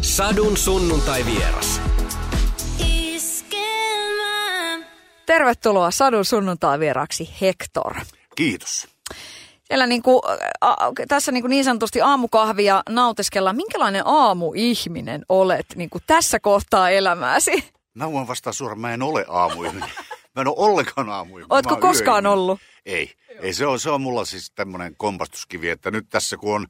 Sadun sunnuntai vieras. Tervetuloa Sadun sunnuntai vieraksi Hector. Kiitos. Siellä niin kuin, a, tässä niin, kuin niin sanotusti aamukahvia nautiskellaan. Minkälainen aamuihminen olet niin kuin tässä kohtaa elämääsi? Mä voin vastaa suoraan, mä en ole aamuihminen. Mä en ole ollenkaan aamuihminen. Ootko koskaan yöihminen. ollut? Ei. Ei se, on, se on mulla siis tämmöinen kompastuskivi, että nyt tässä kun on,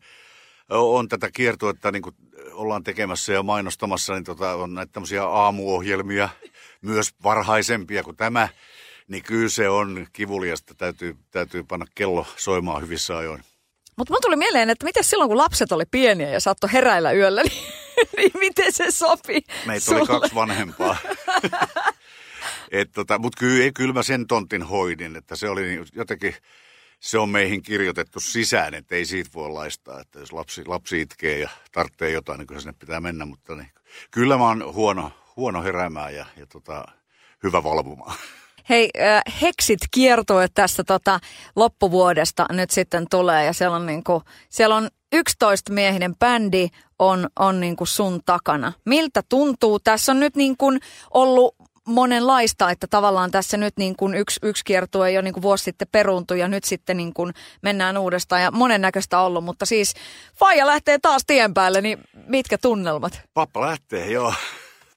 on tätä kiertuetta niin kuin ollaan tekemässä ja mainostamassa, niin tota, on näitä tämmöisiä aamuohjelmia, myös varhaisempia kuin tämä, niin kyllä se on kivuliasta. Täytyy, täytyy panna kello soimaan hyvissä ajoin. Mutta mun tuli mieleen, että miten silloin kun lapset oli pieniä ja saattoi heräillä yöllä, niin, niin miten se sopi Meitä oli kaksi vanhempaa. Et tota, Mutta kyllä, kyllä mä sen tontin hoidin, että se oli jotenkin, se on meihin kirjoitettu sisään, että ei siitä voi laistaa. Että jos lapsi, lapsi itkee ja tarvitsee jotain, niin kyllä sinne pitää mennä. Mutta niin, kyllä mä oon huono, huono heräämään ja, ja tota, hyvä valvomaan. Hei, äh, Heksit kiertue tästä tota, loppuvuodesta nyt sitten tulee ja siellä on, niinku, siellä on 11 miehinen bändi on, on niinku sun takana. Miltä tuntuu? Tässä on nyt niinku ollut monenlaista, että tavallaan tässä nyt niin kuin yksi, yksi kiertue jo niin kuin vuosi sitten peruuntui ja nyt sitten niin kuin mennään uudestaan ja monennäköistä ollut, mutta siis Faija lähtee taas tien päälle, niin mitkä tunnelmat? Pappa lähtee, joo.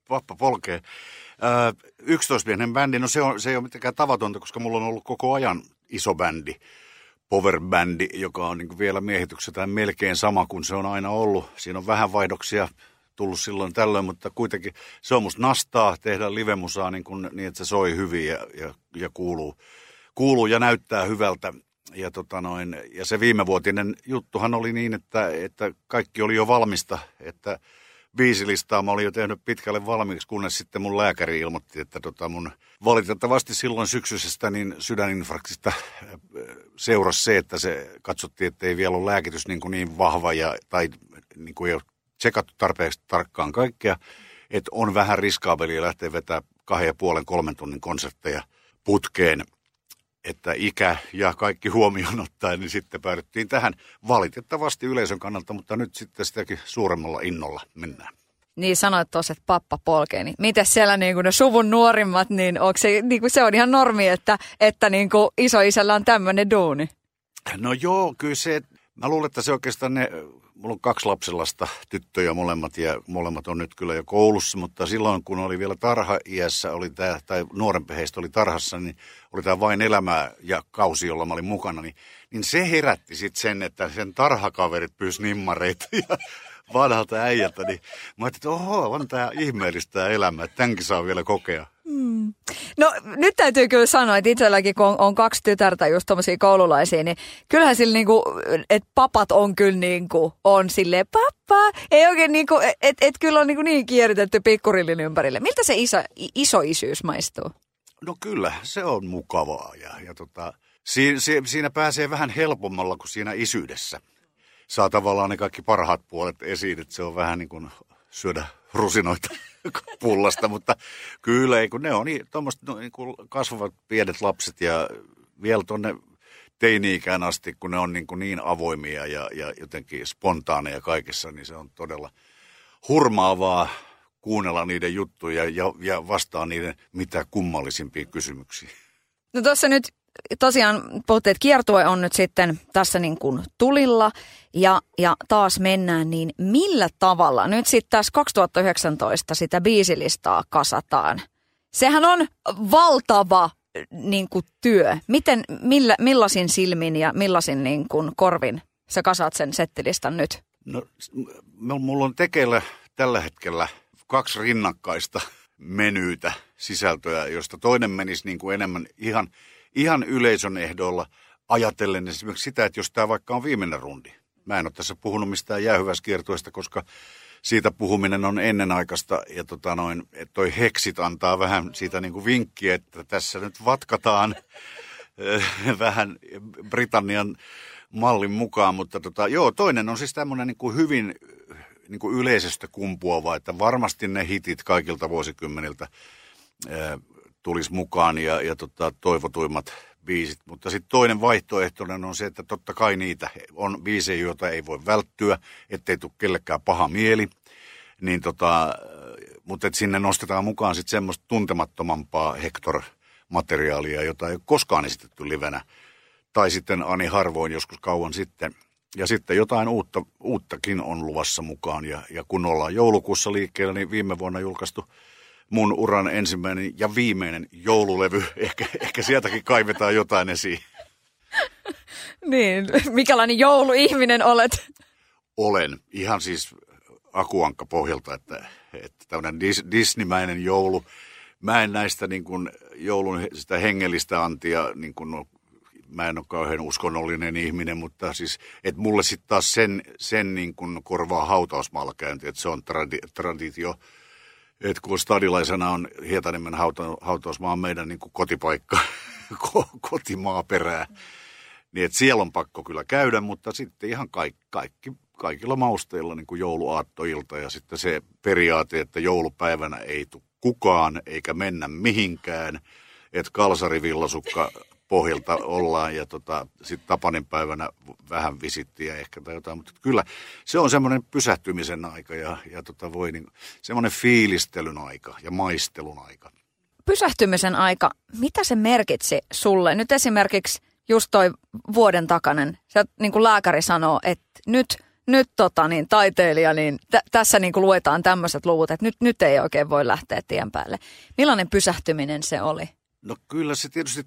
Pappa polkee. Öö, 11-miehinen bändi, no se, on, se ei ole mitenkään tavatonta, koska mulla on ollut koko ajan iso bändi, powerbändi, joka on niin vielä miehitykseltään melkein sama kuin se on aina ollut. Siinä on vähän vaihdoksia tullut silloin tällöin, mutta kuitenkin se on musta nastaa tehdä livemusaa niin, kuin, niin että se soi hyvin ja, ja, ja kuuluu, kuuluu ja näyttää hyvältä. Ja, tota noin, ja se viimevuotinen juttuhan oli niin, että, että kaikki oli jo valmista, että biisilistaa mä olin jo tehnyt pitkälle valmiiksi, kunnes sitten mun lääkäri ilmoitti, että tota mun valitettavasti silloin syksyisestä niin sydäninfarktista äh, seurasi se, että se katsottiin, että ei vielä ole lääkitys niin, kuin niin vahva ja, tai niin kuin ei ole tsekattu tarpeeksi tarkkaan kaikkea, että on vähän riskaabelia lähteä vetää kahden ja puolen kolmen tunnin konsertteja putkeen, että ikä ja kaikki huomioon ottaen, niin sitten päädyttiin tähän valitettavasti yleisön kannalta, mutta nyt sitten sitäkin suuremmalla innolla mennään. Niin sanoit tuossa, että pappa polkee, niin miten siellä niin kuin ne suvun nuorimmat, niin, onko se, niin kuin se on ihan normi, että, että niin kuin isoisällä on tämmöinen duuni? No joo, kyllä se, mä luulen, että se oikeastaan ne mulla on kaksi lapsenlasta, tyttöjä molemmat ja molemmat on nyt kyllä jo koulussa, mutta silloin kun oli vielä tarha-iässä, oli tää, tai nuorempi heistä oli tarhassa, niin oli tämä vain elämää ja kausi, jolla mä olin mukana, niin, niin se herätti sitten sen, että sen tarhakaverit pyysi nimmareita ja vanhalta äijältä, niin mä ajattelin, että oho, on tämä ihmeellistä tämä elämä, että tämänkin saa vielä kokea. Hmm. No nyt täytyy kyllä sanoa, että itselläkin kun on, on kaksi tytärtä just tommosia koululaisia, niin kyllähän sillä niinku, että papat on kyllä niinku, on silleen pappa, ei oikein niinku, että et kyllä on niinku niin kieritetty pikkurillin ympärille. Miltä se iso, iso isyys maistuu? No kyllä, se on mukavaa ja, ja tota, si, si, siinä pääsee vähän helpommalla kuin siinä isyydessä. Saa tavallaan ne kaikki parhaat puolet esiin, että se on vähän niin kuin syödä rusinoita pullasta, mutta kyllä ei, kun ne on niin, no, niin kuin kasvavat pienet lapset ja vielä tuonne teini-ikään asti, kun ne on niin, kuin niin avoimia ja, ja jotenkin spontaaneja kaikessa, niin se on todella hurmaavaa kuunnella niiden juttuja ja, ja vastaa niiden mitä kummallisimpiin kysymyksiin. No tuossa nyt tosiaan puhuttiin, että kiertue on nyt sitten tässä niin kuin tulilla ja, ja taas mennään, niin millä tavalla nyt sitten tässä 2019 sitä biisilistaa kasataan? Sehän on valtava niin kuin työ. Miten, millä, millaisin silmin ja millaisin niin kuin korvin sä kasaat sen settilistan nyt? No, mulla on tekeillä tällä hetkellä kaksi rinnakkaista menyytä sisältöä, josta toinen menisi niin kuin enemmän ihan – ihan yleisön ehdoilla ajatellen esimerkiksi sitä, että jos tämä vaikka on viimeinen rundi. Mä en ole tässä puhunut mistään jäähyväskiertueesta, koska siitä puhuminen on ennenaikaista ja tota noin, että toi heksit antaa vähän siitä niin kuin vinkkiä, että tässä nyt vatkataan eh, vähän Britannian mallin mukaan, mutta tota, joo, toinen on siis tämmöinen niin hyvin niin kuin yleisestä kumpuava, että varmasti ne hitit kaikilta vuosikymmeniltä eh, tulisi mukaan ja, ja tota, toivotuimmat biisit. Mutta sitten toinen vaihtoehtoinen on se, että totta kai niitä on biisejä, joita ei voi välttyä, ettei tule kellekään paha mieli. Niin tota, mutta et sinne nostetaan mukaan sitten semmoista tuntemattomampaa Hector-materiaalia, jota ei ole koskaan esitetty livenä. Tai sitten Ani harvoin joskus kauan sitten. Ja sitten jotain uutta, uuttakin on luvassa mukaan. Ja, ja kun ollaan joulukuussa liikkeellä, niin viime vuonna julkaistu mun uran ensimmäinen ja viimeinen joululevy. Ehkä, ehkä sieltäkin kaivetaan jotain esiin. niin, mikälainen jouluihminen olet? Olen. Ihan siis akuankka pohjalta, että, että tämmöinen dis, disnimäinen joulu. Mä en näistä niin kuin joulun sitä hengellistä antia, niin kuin, no, mä en ole kauhean uskonnollinen ihminen, mutta siis, että mulle sitten taas sen, sen niin kuin korvaa hautausmaalla käynti, että se on tradi, traditio. Että kun stadilaisena on Hietaniemen hauta, hautausmaa meidän niin kuin kotipaikka, kotimaaperää, niin että siellä on pakko kyllä käydä, mutta sitten ihan kaikki, kaikki kaikilla mausteilla niin kuin jouluaattoilta ja sitten se periaate, että joulupäivänä ei tule kukaan eikä mennä mihinkään, että kalsarivillasukka pohjalta ollaan ja tota, sitten Tapanin päivänä vähän visittiä ehkä tai jotain, mutta kyllä se on semmoinen pysähtymisen aika ja, ja tota voi niin, semmoinen fiilistelyn aika ja maistelun aika. Pysähtymisen aika, mitä se merkitsi sulle? Nyt esimerkiksi just toi vuoden takainen, se niin kuin lääkäri sanoo, että nyt – nyt tota, niin, taiteilija, niin t- tässä niin kuin luetaan tämmöiset luvut, että nyt, nyt ei oikein voi lähteä tien päälle. Millainen pysähtyminen se oli? No kyllä se tietysti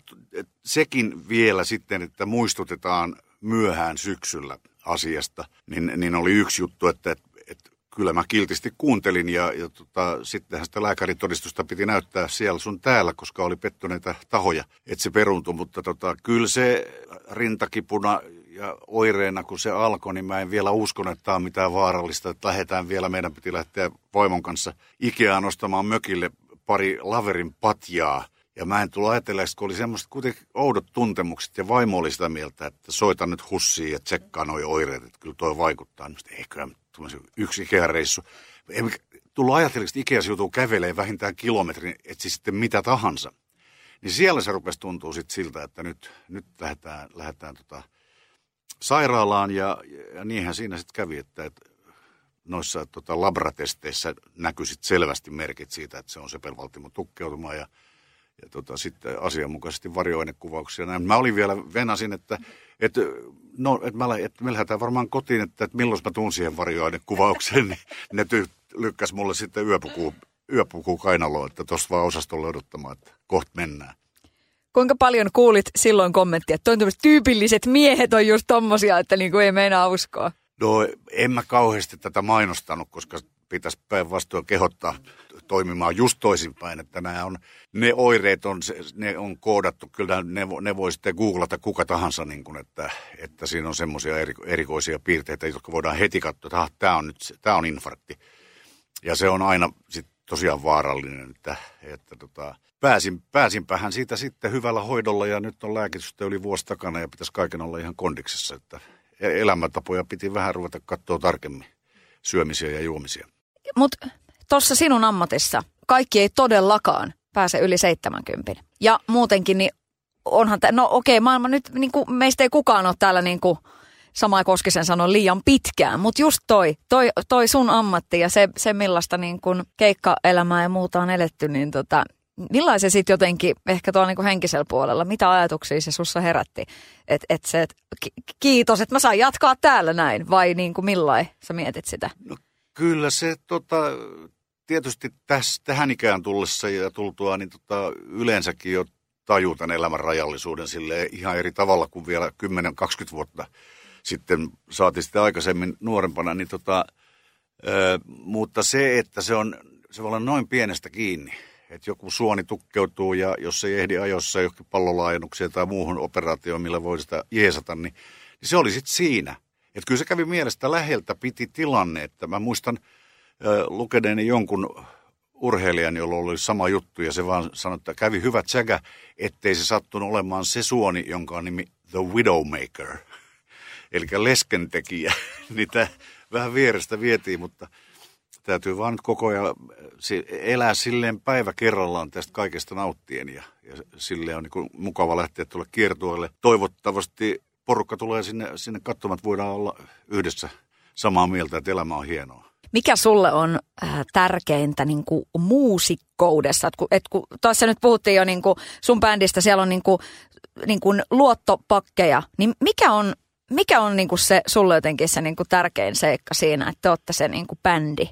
sekin vielä sitten, että muistutetaan myöhään syksyllä asiasta, niin, niin oli yksi juttu, että, että, että kyllä mä kiltisti kuuntelin ja, ja tota, sittenhän sitä lääkäritodistusta piti näyttää siellä sun täällä, koska oli pettyneitä tahoja, että se peruuntui, mutta tota, kyllä se rintakipuna ja oireena, kun se alkoi, niin mä en vielä uskon, että tämä on mitään vaarallista, että lähdetään vielä, meidän piti lähteä vaimon kanssa Ikeaan ostamaan mökille pari laverin patjaa. Ja mä en tullut ajatelleeksi, kun oli semmoista kuitenkin oudot tuntemukset ja vaimo oli sitä mieltä, että soita nyt hussiin ja tsekkaa noi oireet, että kyllä toi vaikuttaa. Niin ei kyllä yksi Ikea-reissu. Ei tullut ajatelleeksi, että Ikeassa joutuu kävelemään vähintään kilometrin, etsi sitten mitä tahansa. Niin siellä se rupesi tuntua sitten siltä, että nyt, nyt lähdetään, lähdetään tota, sairaalaan ja, ja niinhän siinä sitten kävi, että, että noissa tota, labratesteissä näkyi sit selvästi merkit siitä, että se on sepelvaltimon tukkeutuma ja, ja tota, sitten asianmukaisesti varjoainekuvauksia. Näin. Mä olin vielä, venasin, että, että, no, että, mä, että me lähdetään varmaan kotiin, että, että milloin mä tuun siihen varjoainekuvaukseen, niin ne ty, lykkäs mulle sitten yöpuku, yöpuku kainaloon, että tuossa vaan osastolle odottamaan, että kohta mennään. Kuinka paljon kuulit silloin kommenttia, että on tyypilliset miehet on just tommosia, että niin kuin ei meinaa uskoa? No en mä kauheasti tätä mainostanut, koska pitäisi päinvastoin kehottaa toimimaan just toisinpäin, että nämä on, ne oireet on, ne on koodattu, kyllä ne, ne voi sitten googlata kuka tahansa, niin kuin, että, että siinä on semmoisia erikoisia piirteitä, jotka voidaan heti katsoa, että ah, tämä on nyt, tämä on infarkti. Ja se on aina sit tosiaan vaarallinen, että, että tota, pääsin, pääsinpähän siitä sitten hyvällä hoidolla ja nyt on lääkitystä yli vuosi takana ja pitäisi kaiken olla ihan kondiksessa, että e- elämäntapoja piti vähän ruveta katsoa tarkemmin, syömisiä ja juomisia. Mutta tuossa sinun ammatissa kaikki ei todellakaan pääse yli 70. Ja muutenkin, niin onhan, tämä, no okei, maailma nyt, niin kuin, meistä ei kukaan ole täällä niin kuin, Sama Koskisen sanoi liian pitkään, mutta just toi, toi, toi sun ammatti ja se, se millaista niin kun keikkaelämää ja muuta on eletty, niin tota, millaisen sitten jotenkin ehkä tuolla niin henkisellä puolella, mitä ajatuksia se sussa herätti? Että et se, et, kiitos, että mä saan jatkaa täällä näin, vai niin millain sä mietit sitä? No, kyllä se tota, tietysti täs, tähän ikään tullessa ja tultua, niin tota, yleensäkin jo tajuu tämän elämän rajallisuuden sille ihan eri tavalla kuin vielä 10-20 vuotta sitten saatiin sitä aikaisemmin nuorempana, niin tota, ö, mutta se, että se on, se voi olla noin pienestä kiinni, että joku suoni tukkeutuu ja jos ei ehdi ajossa johonkin pallolaajennukseen tai muuhun operaatioon, millä voi sitä jeesata, niin, niin se oli sitten siinä. Että kyllä se kävi mielestä läheltä piti tilanne, että mä muistan lukeneeni jonkun urheilijan, jolla oli sama juttu, ja se vaan sanoi, että kävi hyvä tsäkä, ettei se sattunut olemaan se suoni, jonka on nimi The Widowmaker eli leskentekijä. Niitä vähän vierestä vietiin, mutta täytyy vaan nyt koko ajan elää silleen päivä kerrallaan tästä kaikesta nauttien ja, ja silleen on niin mukava lähteä tuolle kiertueelle. Toivottavasti porukka tulee sinne, sinne katsomaan, että voidaan olla yhdessä samaa mieltä, että elämä on hienoa. Mikä sulle on äh, tärkeintä niin kuin muusikkoudessa? Et kun, et kun, tuossa nyt puhuttiin jo niin kuin sun bändistä, siellä on niin kuin, niin kuin luottopakkeja, niin mikä on, mikä on niin kuin se sulle jotenkin se niin kuin tärkein seikka siinä, että te olette se niin kuin bändi?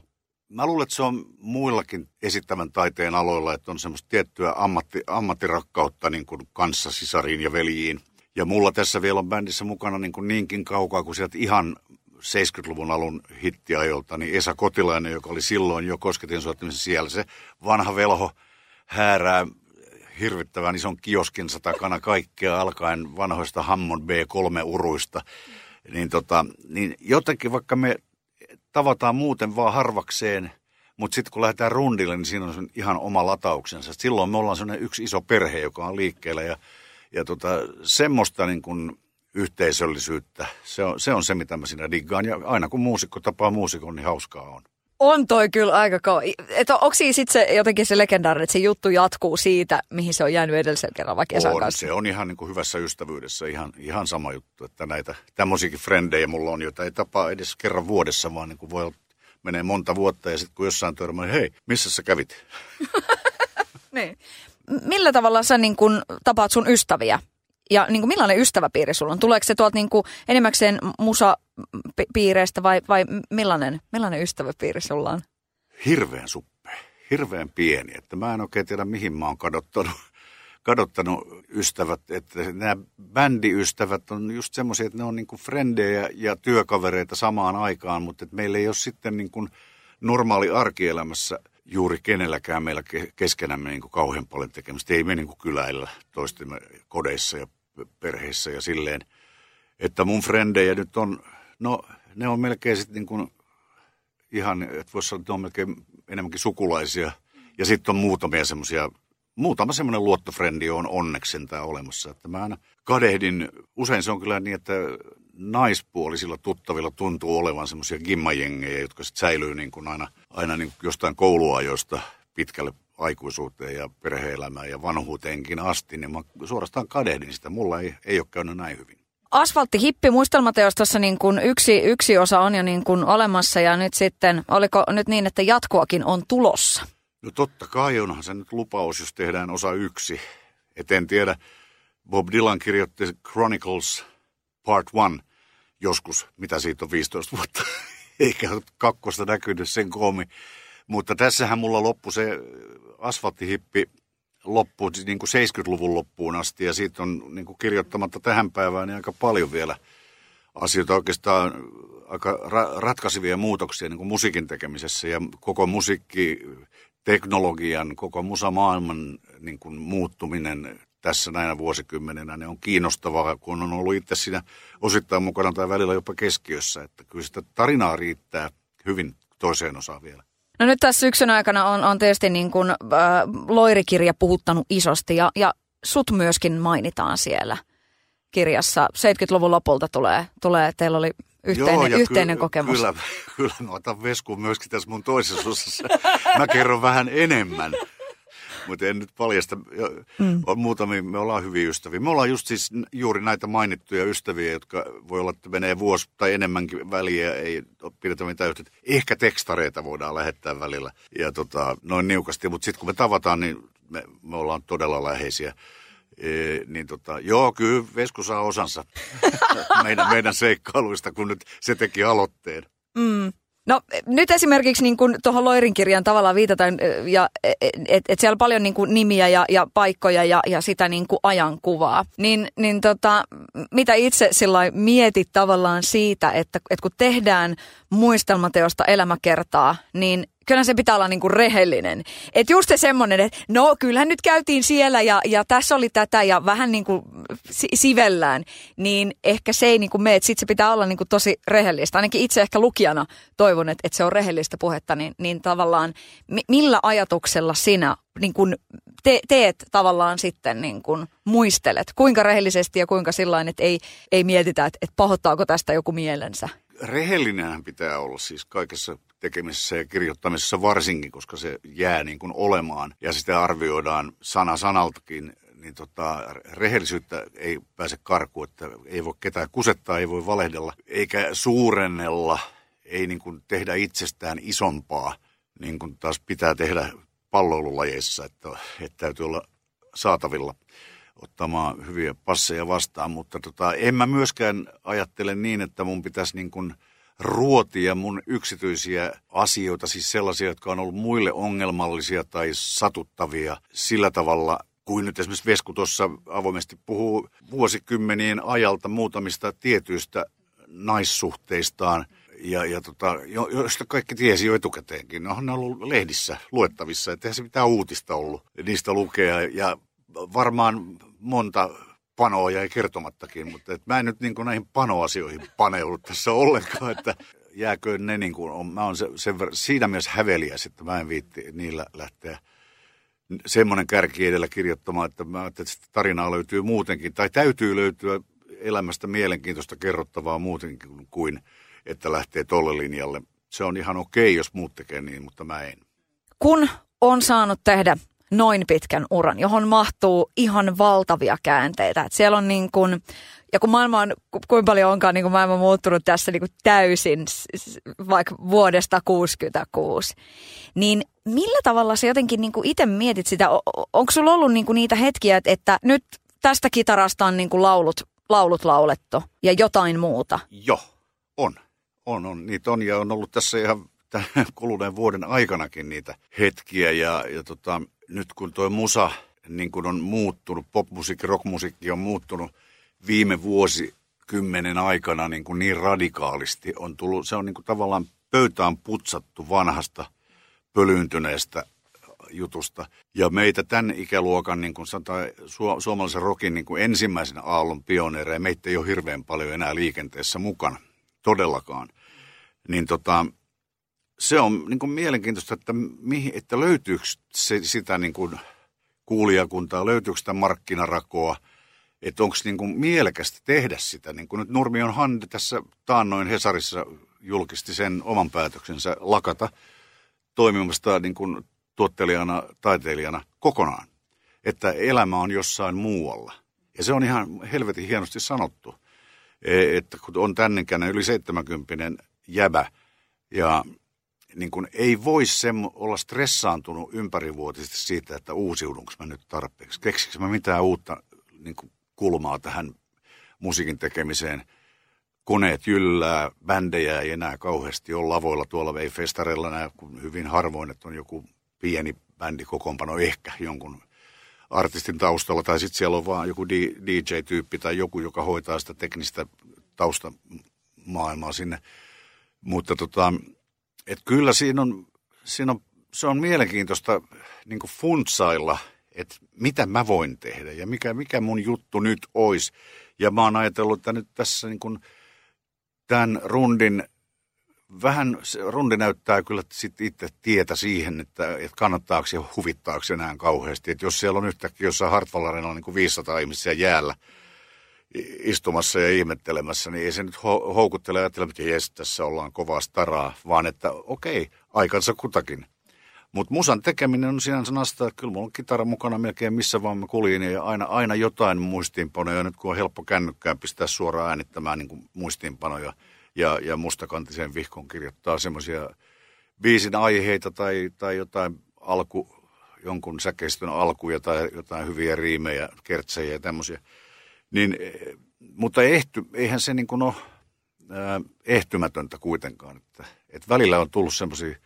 Mä luulen, että se on muillakin esittävän taiteen aloilla, että on semmoista tiettyä ammatti, ammattirakkautta niin kuin kanssa sisariin ja veljiin. Ja mulla tässä vielä on bändissä mukana niin kuin niinkin kaukaa kuin sieltä ihan 70-luvun alun hittiajolta, niin Esa Kotilainen, joka oli silloin jo kosketin soittamisen siellä, se vanha velho häärää hirvittävän ison kioskinsa takana kaikkea alkaen vanhoista Hammond B3-uruista. Niin, tota, niin jotenkin vaikka me tavataan muuten vaan harvakseen, mutta sitten kun lähdetään rundille, niin siinä on ihan oma latauksensa. Silloin me ollaan sellainen yksi iso perhe, joka on liikkeellä ja, ja tota, semmoista niin kuin yhteisöllisyyttä, se on, se on se, mitä mä siinä diggaan. Ja aina kun muusikko tapaa muusikon, niin hauskaa on. On toi kyllä aika kova. Onko siinä sitten se jotenkin se legendaarinen, että se juttu jatkuu siitä, mihin se on jäänyt edellisellä kerralla vaikka on, kanssa? se on ihan niin kuin hyvässä ystävyydessä ihan, ihan sama juttu, että näitä tämmöisiäkin frendejä mulla on, joita ei tapaa edes kerran vuodessa, vaan niin kuin voi menee monta vuotta ja sitten kun jossain törmää, hei, missä sä kävit? niin. Millä tavalla sä niin kun tapaat sun ystäviä? Ja niin kuin millainen ystäväpiiri sulla on? Tuleeko se tuolta niin kuin enemmäkseen musapiireistä vai, vai millainen, millainen ystäväpiiri sulla on? Hirveän suppea, hirveän pieni. Että mä en oikein tiedä, mihin mä oon kadottanut, kadottanut ystävät. Että nämä bändiystävät on just semmoisia, että ne on niin kuin frendejä ja työkavereita samaan aikaan, mutta että meillä ei ole sitten niin kuin normaali arkielämässä – juuri kenelläkään meillä keskenämme niin kuin kauhean paljon tekemistä. Ei me niin kuin kyläillä toistemme kodeissa ja perheissä ja silleen. Että mun frendejä nyt on, no ne on melkein sitten niin kuin ihan, että voisi sanoa, että ne on melkein enemmänkin sukulaisia. Ja sitten on muutamia semmoisia, muutama semmoinen luottofrendi on onneksi sentään olemassa. Että mä aina kadehdin, usein se on kyllä niin, että naispuolisilla tuttavilla tuntuu olevan semmoisia gimmajengejä, jotka sitten säilyy niin kuin aina, aina niin jostain kouluajoista pitkälle aikuisuuteen ja perheelämään ja vanhuuteenkin asti, niin mä suorastaan kadehdin sitä. Mulla ei, ei ole käynyt näin hyvin. Asfaltti hippi muistelmateostossa niin kuin yksi, yksi osa on jo niin kuin olemassa ja nyt sitten, oliko nyt niin, että jatkoakin on tulossa? No totta kai onhan se nyt lupaus, jos tehdään osa yksi. Et en tiedä, Bob Dylan kirjoitti Chronicles Part 1 joskus, mitä siitä on 15 vuotta, eikä kakkosta näkynyt sen koomi. Mutta tässähän mulla loppu se asfalttihippi loppu niin kuin 70-luvun loppuun asti ja siitä on niin kuin kirjoittamatta tähän päivään niin aika paljon vielä asioita oikeastaan aika ra- ratkaisivia muutoksia niin kuin musiikin tekemisessä ja koko musiikki teknologian, koko musamaailman niin kuin muuttuminen tässä näinä vuosikymmeninä, ne on kiinnostavaa, kun on ollut itse siinä osittain mukana tai välillä jopa keskiössä. Että kyllä sitä tarinaa riittää hyvin toiseen osaan vielä. No nyt tässä syksyn aikana on, on tietysti niin kuin, äh, loirikirja puhuttanut isosti ja, ja sut myöskin mainitaan siellä kirjassa. 70-luvun lopulta tulee, tulee teillä oli yhteinen, Joo, yhteinen ky- kokemus. Kyllä, kyllä mä otan veskuun myöskin tässä mun toisessa osassa. Mä kerron vähän enemmän mutta en nyt paljasta. Mm. On muutamia, me ollaan hyviä ystäviä. Me ollaan just siis juuri näitä mainittuja ystäviä, jotka voi olla, että menee vuosi tai enemmänkin väliä, ei pidetä mitään yhteyttä. Ehkä tekstareita voidaan lähettää välillä ja tota, noin niukasti, mutta sitten kun me tavataan, niin me, me ollaan todella läheisiä. E, niin tota, joo, kyllä Vesku saa osansa meidän, meidän seikkailuista, kun nyt se teki aloitteen. Mm. No nyt esimerkiksi niin kuin tuohon Loirin kirjaan tavallaan viitataan, ja, että et, et siellä on paljon niin kuin nimiä ja, ja paikkoja ja, ja sitä niin kuin ajankuvaa. Niin, niin tota, mitä itse sillä mietit tavallaan siitä, että, että kun tehdään muistelmateosta elämäkertaa, niin kyllä se pitää olla niinku rehellinen. Että just se semmoinen, että no kyllähän nyt käytiin siellä ja, ja tässä oli tätä ja vähän niinku si- sivellään, niin ehkä se ei niinku mene, että sit se pitää olla niinku tosi rehellistä. Ainakin itse ehkä lukijana toivon, että, että se on rehellistä puhetta, niin, niin tavallaan mi- millä ajatuksella sinä niin kun te- teet tavallaan sitten niin kun muistelet, kuinka rehellisesti ja kuinka sillain, että ei, ei mietitä, että, että pahoittaako tästä joku mielensä rehellinen pitää olla siis kaikessa tekemisessä ja kirjoittamisessa varsinkin, koska se jää niin kuin olemaan ja sitä arvioidaan sana sanaltakin, niin tota, rehellisyyttä ei pääse karkuun, että ei voi ketään kusettaa, ei voi valehdella eikä suurennella ei niin kuin tehdä itsestään isompaa, niin kuin taas pitää tehdä palloilulajeissa, että, että täytyy olla saatavilla ottamaan hyviä passeja vastaan, mutta tota, en mä myöskään ajattele niin, että mun pitäisi niin kuin ruotia mun yksityisiä asioita, siis sellaisia, jotka on ollut muille ongelmallisia tai satuttavia sillä tavalla, kuin nyt esimerkiksi Vesku tuossa avoimesti puhuu vuosikymmenien ajalta muutamista tietyistä naissuhteistaan, ja, ja tota, jo, joista kaikki tiesi jo etukäteenkin. Ne on ollut lehdissä luettavissa, että eihän se mitään uutista ollut niistä lukea. Ja varmaan monta panoa jäi kertomattakin, mutta et mä en nyt niin näihin panoasioihin paneudu tässä ollenkaan, että jääkö ne niin kuin on. Mä oon se, sen ver- siinä mielessä häveliäs, että mä en viitti niillä lähteä semmoinen kärki edellä kirjoittamaan, että mä että tarinaa löytyy muutenkin, tai täytyy löytyä elämästä mielenkiintoista kerrottavaa muutenkin kuin, että lähtee tolle linjalle. Se on ihan okei, jos muut tekee niin, mutta mä en. Kun on saanut tehdä noin pitkän uran, johon mahtuu ihan valtavia käänteitä. Et siellä on niin kuin, ja kun maailma on, kuinka paljon onkaan niin kuin maailma muuttunut tässä niin täysin, vaikka vuodesta 66, niin millä tavalla sä jotenkin niin itse mietit sitä, onko sulla ollut niin niitä hetkiä, että, että nyt tästä kitarasta on niin laulut, laulut laulettu ja jotain muuta? Joo, on. On, on. Niitä on ja on ollut tässä ihan kuluneen vuoden aikanakin niitä hetkiä ja, ja tota, nyt kun tuo musa niin kun on muuttunut, popmusiikki, rockmusiikki on muuttunut viime vuosikymmenen aikana niin, kuin niin radikaalisti, on tullut, se on niin kuin tavallaan pöytään putsattu vanhasta pölyyntyneestä jutusta. Ja meitä tämän ikäluokan, niin kuin sanotaan, su- suomalaisen rokin niin kuin ensimmäisen aallon pioneereja, meitä ei ole hirveän paljon enää liikenteessä mukana, todellakaan. Niin tota, se on niin kuin mielenkiintoista, että, mihin, että löytyykö se, sitä niin kuin kuulijakuntaa, löytyykö sitä markkinarakoa, että onko niin kuin mielekästä tehdä sitä. Niin kuin nyt Nurmion Hande tässä taannoin Hesarissa julkisti sen oman päätöksensä lakata toimimasta niin kuin tuottelijana, taiteilijana kokonaan. Että elämä on jossain muualla. Ja se on ihan helvetin hienosti sanottu, e, että kun on tännenkään yli 70 jäbä ja niin kuin ei voi sem, olla stressaantunut ympärivuotisesti siitä, että uusiudunko mä nyt tarpeeksi. Keksikö mä mitään uutta niin kuin kulmaa tähän musiikin tekemiseen. Koneet jyllää, bändejä ei enää kauheasti ole lavoilla tuolla, ei festareilla näe kun hyvin harvoin, että on joku pieni bändi kokoonpano ehkä jonkun artistin taustalla, tai sitten siellä on vaan joku DJ-tyyppi tai joku, joka hoitaa sitä teknistä taustamaailmaa sinne. Mutta tota, et kyllä siinä on, siinä on, se on mielenkiintoista niin funtsailla, että mitä mä voin tehdä ja mikä, mikä mun juttu nyt olisi. Ja mä oon ajatellut, että nyt tässä niin kuin tämän rundin, vähän se rundi näyttää kyllä sit itse tietä siihen, että, että kannattaako ja huvittaako enää kauheasti. Että jos siellä on yhtäkkiä jossain Hartwall niin kuin 500 ihmisiä jäällä, istumassa ja ihmettelemässä, niin ei se nyt houkuttele ajatella, että jes, tässä ollaan kovaa staraa, vaan että okei, aikansa kutakin. Mutta musan tekeminen on sinänsä nasta, että kyllä mulla on kitara mukana melkein missä vaan mä kuljin ja aina, aina jotain muistiinpanoja. Nyt kun on helppo kännykkään pistää suoraan äänittämään niin muistiinpanoja ja, ja mustakantiseen vihkoon kirjoittaa semmoisia biisin aiheita tai, tai jotain alku, jonkun säkeistön alkuja tai jotain hyviä riimejä, kertsejä ja tämmöisiä – niin, mutta ehty, eihän se niin kuin ole ää, ehtymätöntä kuitenkaan. Että, että välillä on tullut semmoisia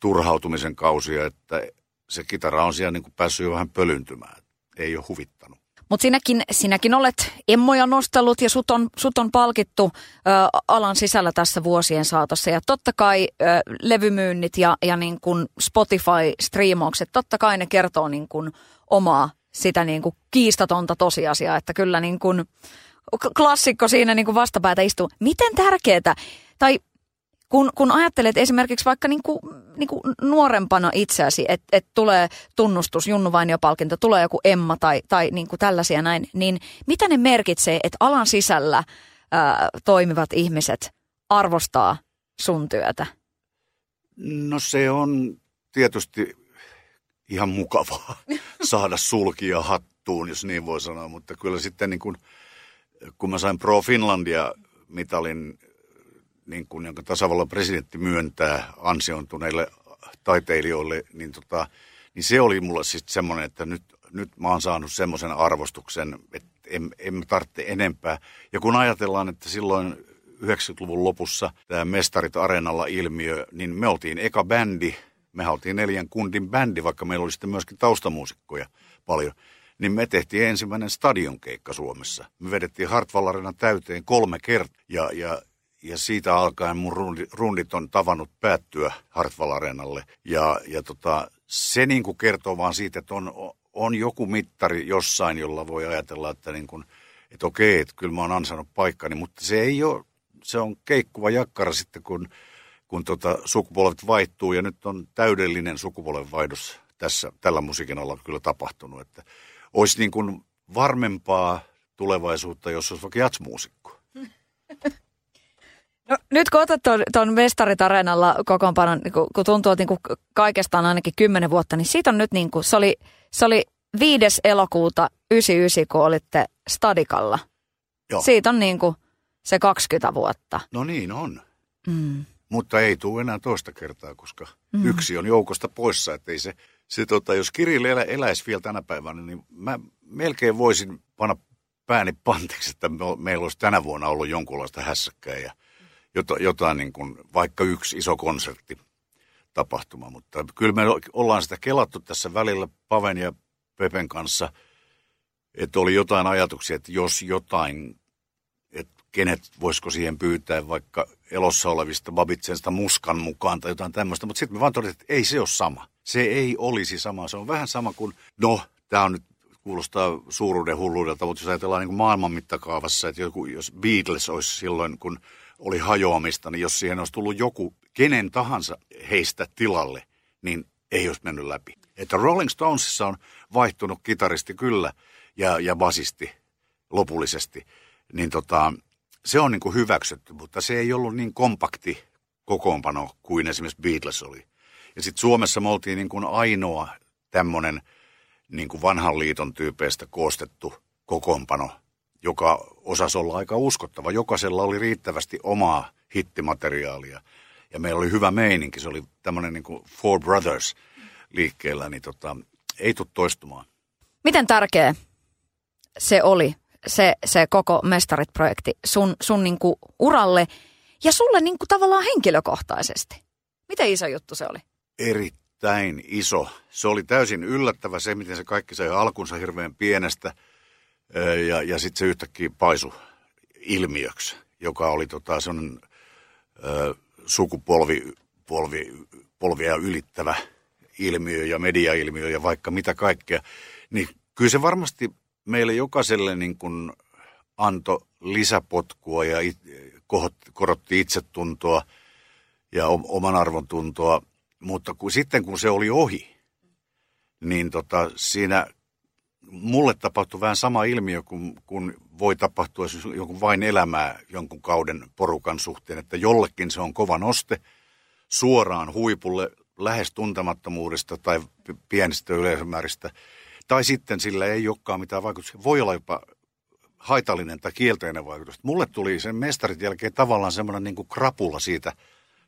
turhautumisen kausia, että se kitara on siellä niin kuin päässyt jo vähän pölyntymään. Ei ole huvittanut. Mutta sinäkin, sinäkin olet emmoja nostellut ja sut on, sut on palkittu ö, alan sisällä tässä vuosien saatossa. Ja totta kai ö, levymyynnit ja, ja niin kun Spotify-striimaukset, totta kai ne kertoo niin kun omaa sitä niin kuin kiistatonta tosiasiaa, että kyllä niin kuin klassikko siinä niin kuin vastapäätä istuu. Miten tärkeää, tai kun, kun ajattelet esimerkiksi vaikka niin kuin, niin kuin nuorempana itseäsi, että et tulee tunnustus, Junnu Vainio-palkinto, tulee joku Emma tai, tai niin kuin tällaisia näin, niin mitä ne merkitsee, että alan sisällä ää, toimivat ihmiset arvostaa sun työtä? No se on tietysti ihan mukavaa saada sulkia hattuun, jos niin voi sanoa. Mutta kyllä sitten niin kun, kun mä sain Pro Finlandia mitalin niin kuin, jonka tasavallan presidentti myöntää ansioituneille taiteilijoille, niin, tota, niin se oli mulle siis semmoinen, että nyt, nyt mä oon saanut semmoisen arvostuksen, että en, en tarvitse enempää. Ja kun ajatellaan, että silloin 90-luvun lopussa tämä Mestarit Areenalla ilmiö, niin me oltiin eka bändi, me oltiin neljän kundin bändi, vaikka meillä oli sitten myöskin taustamuusikkoja paljon niin me tehtiin ensimmäinen stadionkeikka Suomessa. Me vedettiin Hartwall täyteen kolme kertaa ja, ja, ja siitä alkaen mun rundit on tavannut päättyä Hartwall. Ja, ja tota, se niin kuin kertoo vaan siitä, että on, on joku mittari jossain, jolla voi ajatella, että, niin kuin, että okei, että kyllä mä oon ansainnut paikkani, mutta se ei ole, se on keikkuva jakkara sitten, kun, kun tota, sukupolvet vaihtuu ja nyt on täydellinen sukupolvenvaihdos tässä, tällä musiikin alalla kyllä tapahtunut, että olisi niin kuin varmempaa tulevaisuutta, jos olisi vaikka jatsmuusikko. No, nyt kun otat tuon Vestarit Areenalla kokoonpanon, niin kun tuntuu, että niin kaikesta on ainakin kymmenen vuotta, niin siitä on nyt niin kuin, se oli, se oli 5. elokuuta 99, kun olitte Stadikalla. Joo. Siitä on niin kuin se 20 vuotta. No niin on. Mm. Mutta ei tule enää toista kertaa, koska mm. yksi on joukosta poissa, että ei se se tota, jos Kirill elä, eläisi vielä tänä päivänä, niin mä melkein voisin panna pääni pantiksi, että me, meillä olisi tänä vuonna ollut jonkunlaista hässäkkää ja jotain, jotain niin kuin, vaikka yksi iso konsertti tapahtuma. Mutta kyllä me ollaan sitä kelattu tässä välillä Paven ja Pepen kanssa, että oli jotain ajatuksia, että jos jotain, että kenet voisiko siihen pyytää vaikka elossa olevista Babitsensta muskan mukaan tai jotain tämmöistä, mutta sitten me vaan todettiin, että ei se ole sama se ei olisi sama. Se on vähän sama kuin, no, tämä on nyt kuulostaa suuruuden hulluudelta, mutta jos ajatellaan niin kuin maailman mittakaavassa, että joku, jos Beatles olisi silloin, kun oli hajoamista, niin jos siihen olisi tullut joku, kenen tahansa heistä tilalle, niin ei olisi mennyt läpi. Että Rolling Stonesissa on vaihtunut kitaristi kyllä ja, ja basisti lopullisesti, niin tota, se on niin kuin hyväksytty, mutta se ei ollut niin kompakti kokoonpano kuin esimerkiksi Beatles oli. Ja sitten Suomessa me oltiin niin kuin ainoa tämmöinen niin kuin vanhan liiton tyypeistä koostettu kokoonpano, joka osasi olla aika uskottava. Jokaisella oli riittävästi omaa hittimateriaalia ja meillä oli hyvä meininki. Se oli tämmöinen niin kuin Four Brothers liikkeellä, niin tota, ei tule toistumaan. Miten tärkeä se oli, se, se koko Mestarit-projekti sun, sun niin kuin uralle ja sulle niin kuin tavallaan henkilökohtaisesti? Miten iso juttu se oli? erittäin iso. Se oli täysin yllättävä se, miten se kaikki sai alkunsa hirveän pienestä ja, ja sitten se yhtäkkiä paisu ilmiöksi, joka oli tota, sellainen ö, sukupolvi, polvi, polvia ylittävä ilmiö ja mediailmiö ja vaikka mitä kaikkea. Niin kyllä se varmasti meille jokaiselle niin kuin antoi lisäpotkua ja it, korotti itsetuntoa ja oman arvon tuntoa. Mutta kun, sitten kun se oli ohi, niin tota, siinä mulle tapahtui vähän sama ilmiö kuin, kuin voi tapahtua jos joku vain elämää jonkun kauden porukan suhteen, että jollekin se on kova noste suoraan huipulle lähes tuntemattomuudesta tai pienistä yleisömääristä, tai sitten sillä ei olekaan mitään vaikutusta. Voi olla jopa haitallinen tai kielteinen vaikutus. Mulle tuli sen mestarit jälkeen tavallaan semmoinen niin kuin krapula siitä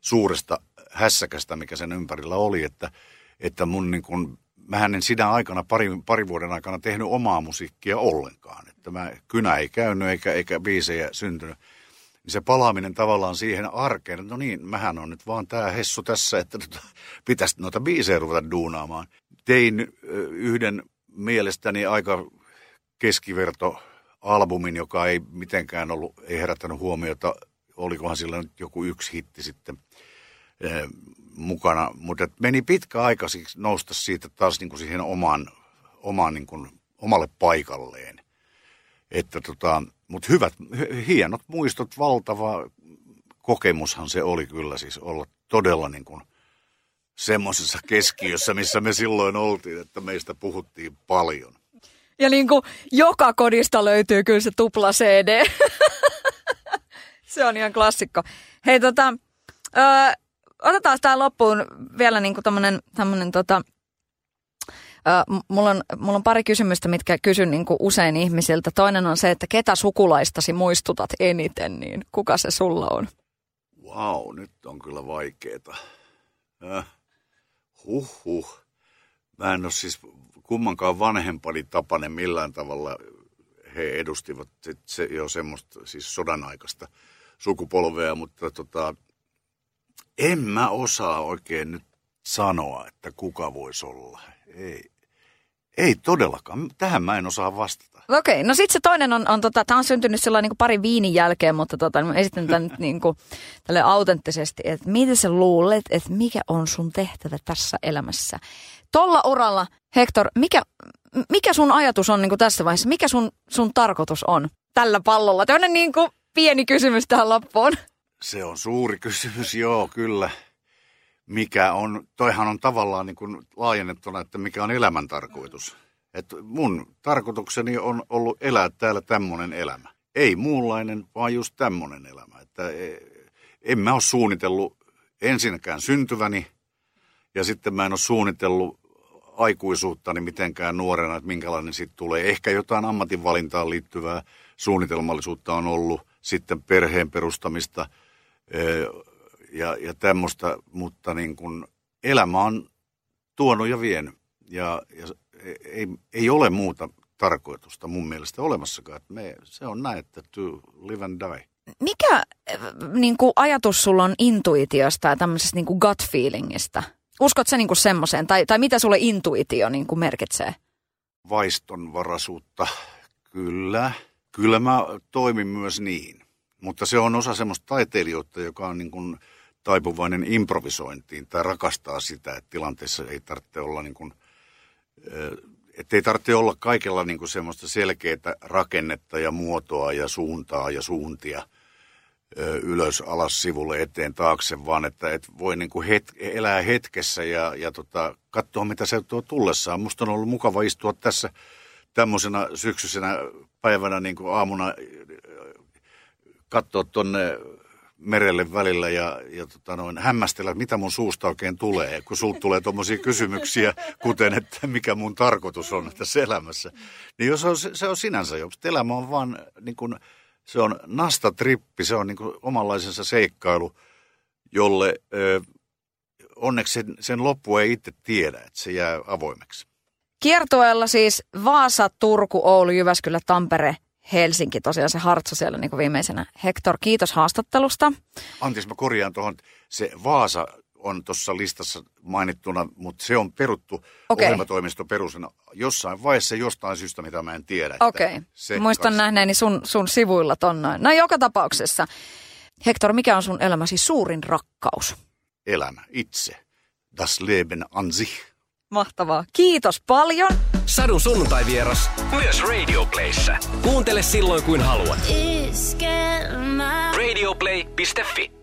suuresta hässäkästä, mikä sen ympärillä oli, että, että mun niin kuin, mähän en sinä aikana, pari, pari vuoden aikana tehnyt omaa musiikkia ollenkaan. Että mä, kynä ei käynyt eikä, eikä biisejä syntynyt. Niin se palaaminen tavallaan siihen arkeen, no niin, mähän on nyt vaan tämä hessu tässä, että tota, pitäisi noita biisejä ruveta duunaamaan. Tein yhden mielestäni aika keskiverto albumin, joka ei mitenkään ollut, ei herättänyt huomiota, olikohan sillä nyt joku yksi hitti sitten – Eh, mukana, mutta meni pitkä aika nousta siitä taas niin kuin siihen omaan, omaan niin kuin, omalle paikalleen. Että tota, mutta hyvät, hienot muistot, valtava kokemushan se oli kyllä siis olla todella niin kuin semmoisessa keskiössä, missä me silloin oltiin, että meistä puhuttiin paljon. Ja niin kuin joka kodista löytyy kyllä se tupla CD. se on ihan klassikko. Hei tota, öö, otetaan tämä loppuun vielä niin kuin tämmönen, tämmönen tota, Uh, mulla, on, mulla on pari kysymystä, mitkä kysyn niin kuin usein ihmisiltä. Toinen on se, että ketä sukulaistasi muistutat eniten, niin kuka se sulla on? Vau, nyt on kyllä vaikeeta. Äh, huh huh. Mä en ole siis kummankaan vanhempani tapainen millään tavalla. He edustivat se jo semmoista siis sodan aikaista sukupolvea, mutta tota, en mä osaa oikein nyt sanoa, että kuka voisi olla. Ei, ei todellakaan. Tähän mä en osaa vastata. Okei, okay, no sitten se toinen on, on tota, tämä on syntynyt sellainen niin pari viinin jälkeen, mutta tota, mä esitän tämän nyt niin kuin, tälle autenttisesti, että mitä sä luulet, että mikä on sun tehtävä tässä elämässä? Tolla uralla, Hector, mikä, mikä sun ajatus on niin kuin tässä vaiheessa? Mikä sun, sun tarkoitus on tällä pallolla? Tällainen niin kuin pieni kysymys tähän loppuun. Se on suuri kysymys, joo, kyllä. Mikä on, toihan on tavallaan niin kuin laajennettuna, että mikä on elämän tarkoitus. Että mun tarkoitukseni on ollut elää täällä tämmöinen elämä. Ei muunlainen, vaan just tämmöinen elämä. Että e, en mä ole suunnitellut ensinnäkään syntyväni, ja sitten mä en ole suunnitellut aikuisuuttani mitenkään nuorena, että minkälainen siitä tulee. Ehkä jotain ammatinvalintaan liittyvää suunnitelmallisuutta on ollut, sitten perheen perustamista e, ja, ja tämmöistä, mutta niin kuin elämä on tuonut ja vienyt. Ja, ja ei, ei ole muuta tarkoitusta mun mielestä olemassakaan. Että me, se on näin, että to live and die. Mikä niin kuin ajatus sulla on intuitiosta ja tämmöisestä niin kuin gut feelingistä? Uskot sä niin kuin semmoiseen? Tai, tai mitä sulle intuitio niin kuin merkitsee? Vaistonvaraisuutta, kyllä. Kyllä mä toimin myös niin. Mutta se on osa semmoista taiteilijoita, joka on niin kuin taipuvainen improvisointiin tai rakastaa sitä, että tilanteessa ei tarvitse olla niin kuin – että ei tarvitse olla kaikella niin kuin semmoista selkeää rakennetta ja muotoa ja suuntaa ja suuntia ylös, alas, sivulle, eteen, taakse, vaan että et voi niin kuin het, elää hetkessä ja, ja tota, katsoa, mitä se tuo tullessaan. Musta on ollut mukava istua tässä tämmöisenä syksyisenä päivänä niin kuin aamuna katsoa tuonne merelle välillä ja, ja tota noin, hämmästellä, mitä mun suusta oikein tulee, kun sulta tulee tuommoisia kysymyksiä, kuten että mikä mun tarkoitus on tässä elämässä. Niin jos on, se on sinänsä jo, elämä on vaan niin kuin, se on nastatrippi, se on niin kuin omanlaisensa seikkailu, jolle ö, onneksi sen, sen loppu ei itse tiedä, että se jää avoimeksi. Kiertueella siis Vaasa, Turku, Oulu, Jyväskylä, Tampere, Helsinki, tosiaan se Hartsa siellä niin kuin viimeisenä. Hector, kiitos haastattelusta. Anteeksi, mä korjaan tuohon. Se Vaasa on tuossa listassa mainittuna, mutta se on peruttu okay. ohjelmatoimisto perusena jossain vaiheessa jostain syystä, mitä mä en tiedä. Okei, okay. muistan nähneeni sun, sun sivuilla tonnoin. No joka tapauksessa. Hector, mikä on sun elämäsi suurin rakkaus? Elämä, itse. Das Leben an sich. Mahtavaa. Kiitos paljon. Sadun sunnuntai vieras myös Radio Playssä. Kuuntele silloin kuin haluat. Radioplay.fi